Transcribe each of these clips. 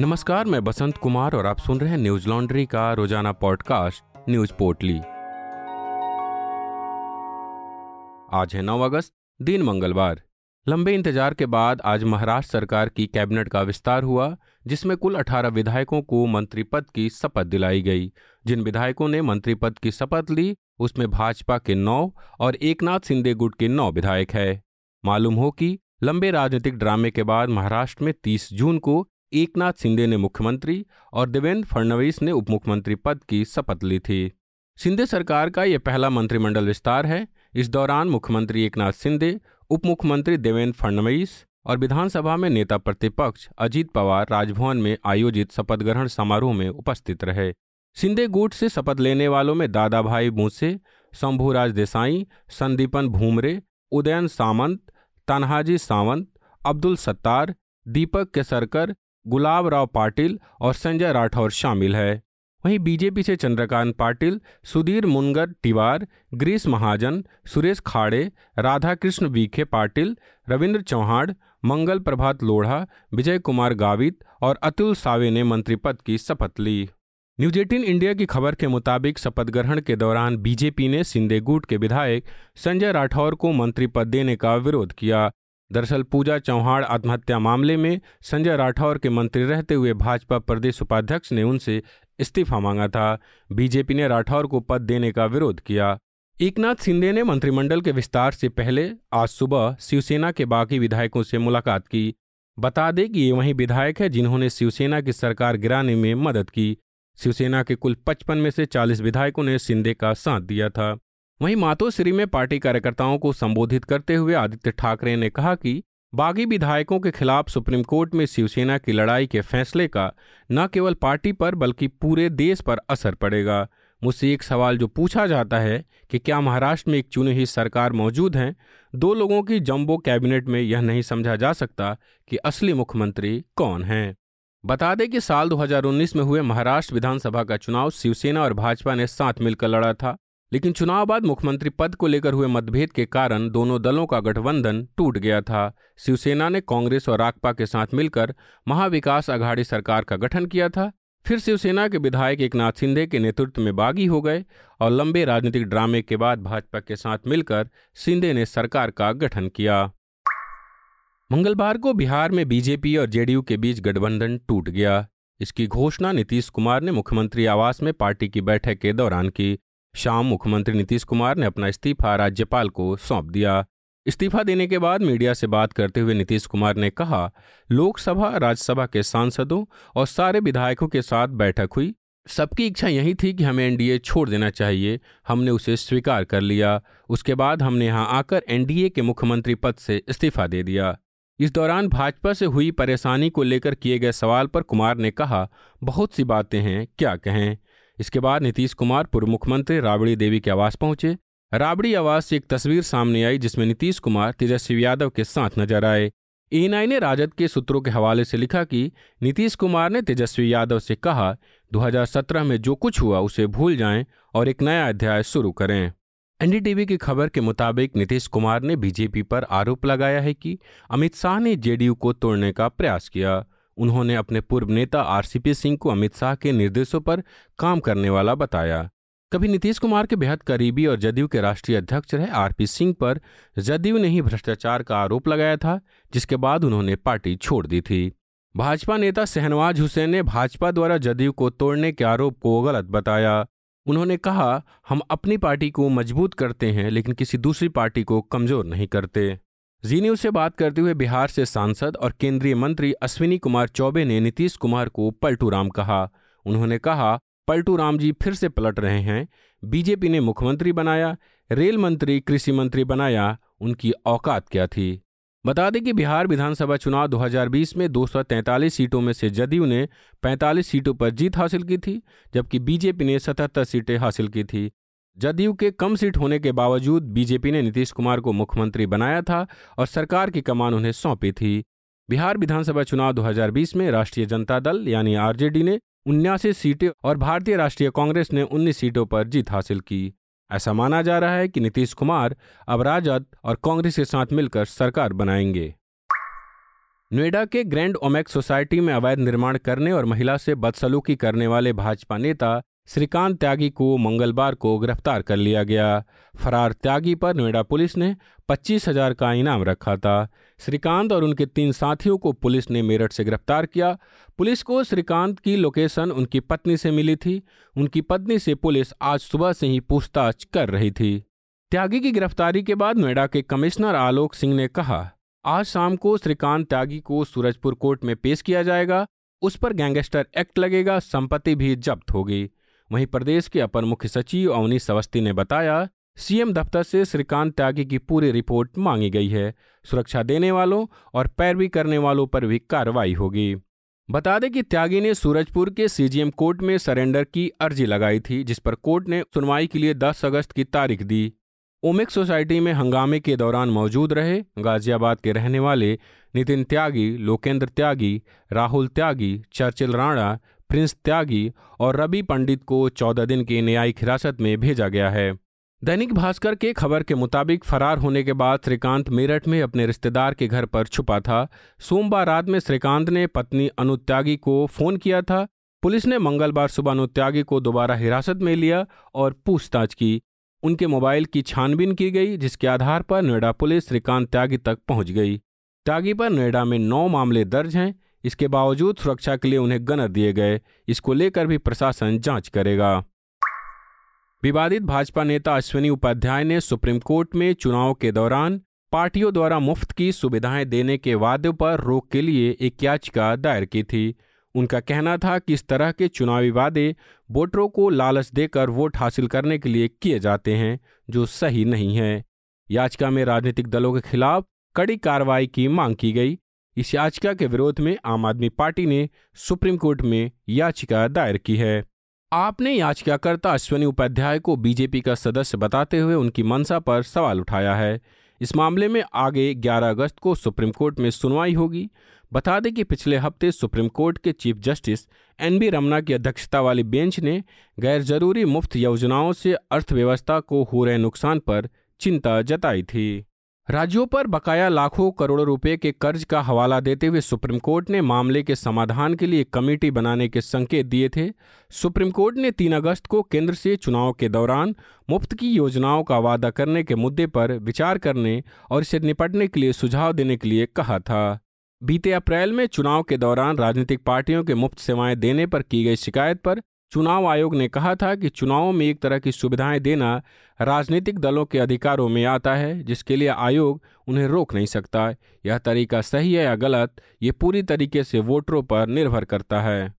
नमस्कार, मैं बसंत कुमार और आप सुन रहे हैं न्यूज़ लॉन्ड्री का रोज़ाना पॉडकास्ट, न्यूज़ पोर्टली। आज है 9 अगस्त, दिन मंगलवार। लंबे इंतज़ार के बाद आज महाराष्ट्र सरकार की कैबिनेट का विस्तार हुआ, जिसमें कुल 18 विधायकों को मंत्री पद की शपथ दिलाई गई। जिन विधायकों ने मंत्री पद की शपथ ली, उसमें भाजपा के नौ और एकनाथ सिंधे गुट के नौ विधायक है। मालूम हो कि लंबे राजनीतिक ड्रामे के बाद महाराष्ट्र में 30 जून को एकनाथ सिंधे ने मुख्यमंत्री और देवेंद्र फडणवीस ने उप मुख्यमंत्री पद की शपथ ली थी। सिंधे सरकार का यह पहला मंत्रिमंडल विस्तार है। इस दौरान मुख्यमंत्री एकनाथ सिंधे उप मुख्यमंत्री देवेंद्र फडणवीस और विधानसभा में नेता प्रतिपक्ष अजीत पवार राजभवन में आयोजित शपथ ग्रहण समारोह में उपस्थित रहे। सिंधे गुट से शपथ लेने वालों में दादा भाई मूसे, शंभुराज देसाई, संदीपन भूमरे, उदयन सामंत, तनहाजी सावंत, अब्दुल सत्तार, दीपक केसरकर गुलाब राव पाटिल और संजय राठौर शामिल है। वहीं बीजेपी से चंद्रकांत पाटिल, सुधीर मुनगर टिवार ग्रीस महाजन, सुरेश खाड़े, राधाकृष्ण वीखे पाटिल, रविंद्र चौहान, मंगल प्रभात लोढ़ा, विजय कुमार गावित और अतुल सावे ने मंत्री पद की शपथ ली। न्यूज़ एटीन इंडिया की खबर के मुताबिक शपथ ग्रहण के दौरान बीजेपी ने सिंधे गुट के विधायक संजय राठौर को मंत्री पद देने का विरोध किया। दरअसल पूजा चौहान आत्महत्या मामले में संजय राठौर के मंत्री रहते हुए भाजपा प्रदेश उपाध्यक्ष ने उनसे इस्तीफा मांगा था। बीजेपी ने राठौर को पद देने का विरोध किया। एकनाथ सिंधे ने मंत्रिमंडल के विस्तार से पहले आज सुबह शिवसेना के बाकी विधायकों से मुलाकात की। बता दें कि ये वही विधायक है जिन्होंने शिवसेना की सरकार गिराने में मदद की। शिवसेना के कुल 55 में से 40 विधायकों ने सिंधे का साथ दिया था। वहीं मातोश्री में पार्टी कार्यकर्ताओं को संबोधित करते हुए आदित्य ठाकरे ने कहा कि बागी विधायकों के खिलाफ सुप्रीम कोर्ट में शिवसेना की लड़ाई के फैसले का न केवल पार्टी पर, बल्कि पूरे देश पर असर पड़ेगा। मुझसे एक सवाल जो पूछा जाता है कि क्या महाराष्ट्र में एक चुनी हुई सरकार मौजूद है? दो लोगों की जंबो कैबिनेट में यह नहीं समझा जा सकता कि असली मुख्यमंत्री कौन हैं। बता दें कि साल 2019 में हुए महाराष्ट्र विधानसभा का चुनाव शिवसेना और भाजपा ने साथ मिलकर लड़ा था। लेकिन चुनाव बाद मुख्यमंत्री पद को लेकर हुए मतभेद के कारण दोनों दलों का गठबंधन टूट गया था। शिवसेना ने कांग्रेस और राकपा के साथ मिलकर महाविकास अघाड़ी सरकार का गठन किया था। फिर शिवसेना के विधायक एकनाथ सिंधे के नेतृत्व में बागी हो गए और लंबे राजनीतिक ड्रामे के बाद भाजपा के साथ मिलकर सिंधे ने सरकार का गठन किया। मंगलवार को बिहार में बीजेपी और जेडीयू के बीच गठबंधन टूट गया। इसकी घोषणा नीतीश कुमार ने मुख्यमंत्री आवास में पार्टी की बैठक के दौरान की। शाम मुख्यमंत्री नीतीश कुमार ने अपना इस्तीफा राज्यपाल को सौंप दिया। इस्तीफा देने के बाद मीडिया से बात करते हुए नीतीश कुमार ने कहा, लोकसभा, राज्यसभा के सांसदों और सारे विधायकों के साथ बैठक हुई। सबकी इच्छा यही थी कि हमें एनडीए छोड़ देना चाहिए। हमने उसे स्वीकार कर लिया। उसके बाद हमने यहाँ आकर एनडीए के मुख्यमंत्री पद से इस्तीफा दे दिया। इस दौरान भाजपा से हुई परेशानी को लेकर किए गए सवाल पर कुमार ने कहा, बहुत सी बातें हैं, क्या कहें? इसके बाद नीतीश कुमार पूर्व मुख्यमंत्री राबड़ी देवी के आवास पहुँचे। राबड़ी आवास से एक तस्वीर सामने आई, जिसमें नीतीश कुमार तेजस्वी यादव के साथ नज़र आए। एएनआई ने राजद के सूत्रों के हवाले से लिखा कि नीतीश कुमार ने तेजस्वी यादव से कहा 2017 में जो कुछ हुआ, उसे भूल जाएँ और एक नया अध्याय शुरू करें। एनडीटीवी की खबर के मुताबिक नीतीश कुमार ने बीजेपी पर आरोप लगाया है कि अमित शाह ने जेडीयू को तोड़ने का प्रयास किया। उन्होंने अपने पूर्व नेता आरसीपी सिंह को अमित शाह के निर्देशों पर काम करने वाला बताया। कभी नीतीश कुमार के बेहद करीबी और जदयू के राष्ट्रीय अध्यक्ष रहे आरपी सिंह पर जदयू ने ही भ्रष्टाचार का आरोप लगाया था, जिसके बाद उन्होंने पार्टी छोड़ दी थी। भाजपा नेता शहनवाज हुसैन ने भाजपा द्वारा जदयू को तोड़ने के आरोप को गलत बताया। उन्होंने कहा, हम अपनी पार्टी को मज़बूत करते हैं, लेकिन किसी दूसरी पार्टी को कमज़ोर नहीं करते। जी न्यूज़ से बात करते हुए बिहार से सांसद और केंद्रीय मंत्री अश्विनी कुमार चौबे ने नीतीश कुमार को पलटू राम कहा। उन्होंने कहा पलटू राम जी फिर से पलट रहे हैं। बीजेपी ने मुख्यमंत्री बनाया, रेल मंत्री, कृषि मंत्री बनाया, उनकी औकात क्या थी? बता दें कि बिहार विधानसभा चुनाव 2020 में 243 सीटों में से जदयू ने 45 सीटों पर जीत हासिल की थी, जबकि बीजेपी ने 77 सीटें हासिल की थी। जदयू के कम सीट होने के बावजूद बीजेपी ने नीतीश कुमार को मुख्यमंत्री बनाया था और सरकार की कमान उन्हें सौंपी थी। बिहार विधानसभा चुनाव 2020 में राष्ट्रीय जनता दल यानी आरजेडी ने उन्यासी सीटें और भारतीय राष्ट्रीय कांग्रेस ने 19 सीटों पर जीत हासिल की। ऐसा माना जा रहा है कि नीतीश कुमार अब राजद और कांग्रेस के साथ मिलकर सरकार बनाएँगे। नोएडा के ग्रैंड ओमेक्स सोसाइटी में अवैध निर्माण करने और महिला से बदसलूकी करने वाले भाजपा नेता श्रीकांत त्यागी को मंगलवार को गिरफ़्तार कर लिया गया। फरार त्यागी पर नोएडा पुलिस ने पच्चीस हज़ार का इनाम रखा था। श्रीकांत और उनके तीन साथियों को पुलिस ने मेरठ से गिरफ़्तार किया। पुलिस को श्रीकांत की लोकेशन उनकी पत्नी से मिली थी। उनकी पत्नी से पुलिस आज सुबह से ही पूछताछ कर रही थी। त्यागी की गिरफ्तारी के बाद नोएडा के कमिश्नर आलोक सिंह ने कहा, आज शाम को श्रीकांत त्यागी को सूरजपुर कोर्ट में पेश किया जाएगा। उस पर गैंगस्टर एक्ट लगेगा, संपत्ति भी जब्त होगी। वहीं प्रदेश के अपर मुख्य सचिव अवनीश अवस्थी ने बताया, सीएम दफ्तर से श्रीकांत त्यागी की पूरी रिपोर्ट मांगी गई है। सुरक्षा देने वालों और पैरवी करने वालों पर भी कार्रवाई होगी। बता दें कि त्यागी ने सूरजपुर के सीजीएम कोर्ट में सरेंडर की अर्जी लगाई थी, जिस पर कोर्ट ने सुनवाई के लिए 10 अगस्त की तारीख दी। ओमिक सोसाइटी में हंगामे के दौरान मौजूद रहे गाजियाबाद के रहने वाले नितिन त्यागी, लोकेंद्र त्यागी, राहुल त्यागी, चर्चिल राणा प्रिंस त्यागी और रवि पंडित को चौदह दिन की न्यायिक हिरासत में भेजा गया है। दैनिक भास्कर के खबर के मुताबिक फरार होने के बाद श्रीकांत मेरठ में अपने रिश्तेदार के घर पर छुपा था। सोमवार रात में श्रीकांत ने पत्नी अनुत्यागी को फ़ोन किया था। पुलिस ने मंगलवार सुबह अनुत्यागी को दोबारा हिरासत में लिया और पूछताछ की। उनके मोबाइल की छानबीन की गई, जिसके आधार पर नोएडा पुलिस श्रीकांत त्यागी तक पहुँच गई। त्यागी पर नोएडा में नौ मामले दर्ज हैं। इसके बावजूद सुरक्षा के लिए उन्हें गनर दिए गए। इसको लेकर भी प्रशासन जाँच करेगा। विवादित भाजपा नेता अश्विनी उपाध्याय ने सुप्रीम कोर्ट में चुनाव के दौरान पार्टियों द्वारा मुफ़्त की सुविधाएँ देने के वादे पर रोक के लिए एक याचिका दायर की थी। उनका कहना था कि इस तरह के चुनावी वादे वोटरों को लालच देकर वोट हासिल करने के लिए किए जाते हैं, जो सही नहीं है। याचिका में राजनीतिक दलों के खिलाफ कड़ी कार्रवाई की मांग की गई। इस याचिका के विरोध में आम आदमी पार्टी ने सुप्रीम कोर्ट में याचिका दायर की है। आपने याचिकाकर्ता अश्वनी उपाध्याय को बीजेपी का सदस्य बताते हुए उनकी मंशा पर सवाल उठाया है। इस मामले में आगे 11 अगस्त को सुप्रीम कोर्ट में सुनवाई होगी। बता दें कि पिछले हफ़्ते सुप्रीम कोर्ट के chief justice N V Ramana की अध्यक्षता वाली बेंच ने गैर ज़रूरी मुफ़्त योजनाओं से अर्थव्यवस्था को हो रहे नुकसान पर चिंता जताई थी। राज्यों पर बकाया लाखों करोड़ों रुपए के कर्ज का हवाला देते हुए सुप्रीम कोर्ट ने मामले के समाधान के लिए कमेटी बनाने के संकेत दिए थे। सुप्रीम कोर्ट ने तीन अगस्त को केंद्र से चुनाव के दौरान मुफ़्त की योजनाओं का वादा करने के मुद्दे पर विचार करने और इसे निपटने के लिए सुझाव देने के लिए कहा था। बीते अप्रैल में चुनाव के दौरान राजनीतिक पार्टियों के मुफ़्त सेवाएँ देने पर की गई शिकायत पर चुनाव आयोग ने कहा था कि चुनावों में एक तरह की सुविधाएँ देना राजनीतिक दलों के अधिकारों में आता है, जिसके लिए आयोग उन्हें रोक नहीं सकता। यह तरीका सही है या गलत, ये पूरी तरीके से वोटरों पर निर्भर करता है।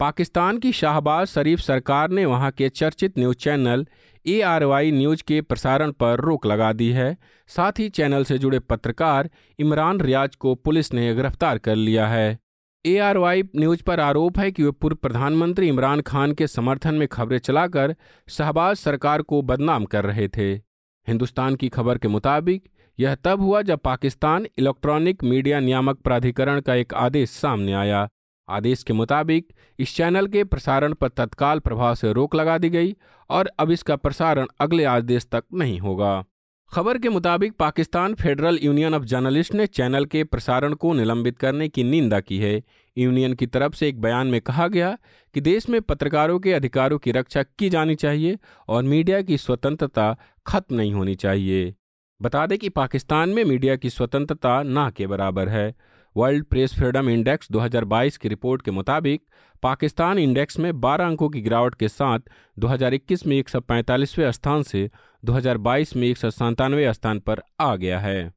पाकिस्तान की शाहबाज शरीफ सरकार ने वहाँ के चर्चित news channel A R Y news के प्रसारण पर रोक लगा दी है। साथ ही चैनल से जुड़े पत्रकार इमरान रियाज को पुलिस ने गिरफ़्तार कर लिया है। एआरवाई न्यूज़ पर आरोप है कि वे पूर्व प्रधानमंत्री इमरान खान के समर्थन में खबरें चलाकर शहबाज सरकार को बदनाम कर रहे थे। हिंदुस्तान की खबर के मुताबिक, यह तब हुआ जब पाकिस्तान इलेक्ट्रॉनिक मीडिया नियामक प्राधिकरण का एक आदेश सामने आया। आदेश के मुताबिक, इस चैनल के प्रसारण पर तत्काल प्रभाव से रोक लगा दी गई और अब इसका प्रसारण अगले आदेश तक नहीं होगा। खबर के मुताबिक Pakistan federal union of journalist ने चैनल के प्रसारण को निलंबित करने की निंदा की है। यूनियन की तरफ़ से एक बयान में कहा गया कि देश में पत्रकारों के अधिकारों की रक्षा की जानी चाहिए और मीडिया की स्वतंत्रता खत्म नहीं होनी चाहिए। बता दें कि पाकिस्तान में मीडिया की स्वतंत्रता ना के बराबर है। वर्ल्ड प्रेस फ्रीडम इंडेक्स 2022 की रिपोर्ट के मुताबिक, पाकिस्तान इंडेक्स में 12 अंकों की गिरावट के साथ 2021 में एक स्थान से 2022 में एक स्थान पर आ गया है।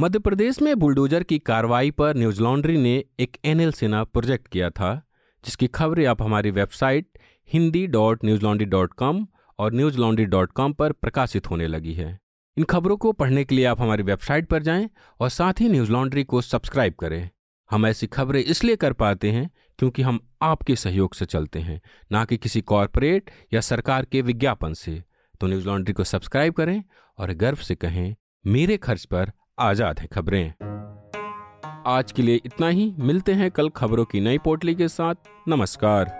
मध्य प्रदेश में बुलडोजर की कार्रवाई पर न्यूज़ लॉन्ड्री ने एक एनएल सेना प्रोजेक्ट किया था, जिसकी खबरें आप हमारी website Hindi dot news laundry dot com और न्यूज़ लॉन्ड्री डॉट कॉम पर प्रकाशित होने लगी है। इन खबरों को पढ़ने के लिए आप हमारी वेबसाइट पर जाएँ और साथ ही न्यूज़ लॉन्ड्री को सब्सक्राइब करें। हम ऐसी खबरें इसलिए कर पाते हैं क्योंकि हम आपके सहयोग से चलते हैं, ना कि किसी कॉरपोरेट या सरकार के विज्ञापन से। तो न्यूज़ लॉन्ड्री को सब्सक्राइब करें और गर्व से कहें, मेरे खर्च पर आज़ाद है खबरें। आज के लिए इतना ही। मिलते हैं कल खबरों की नई पोटली के साथ। नमस्कार।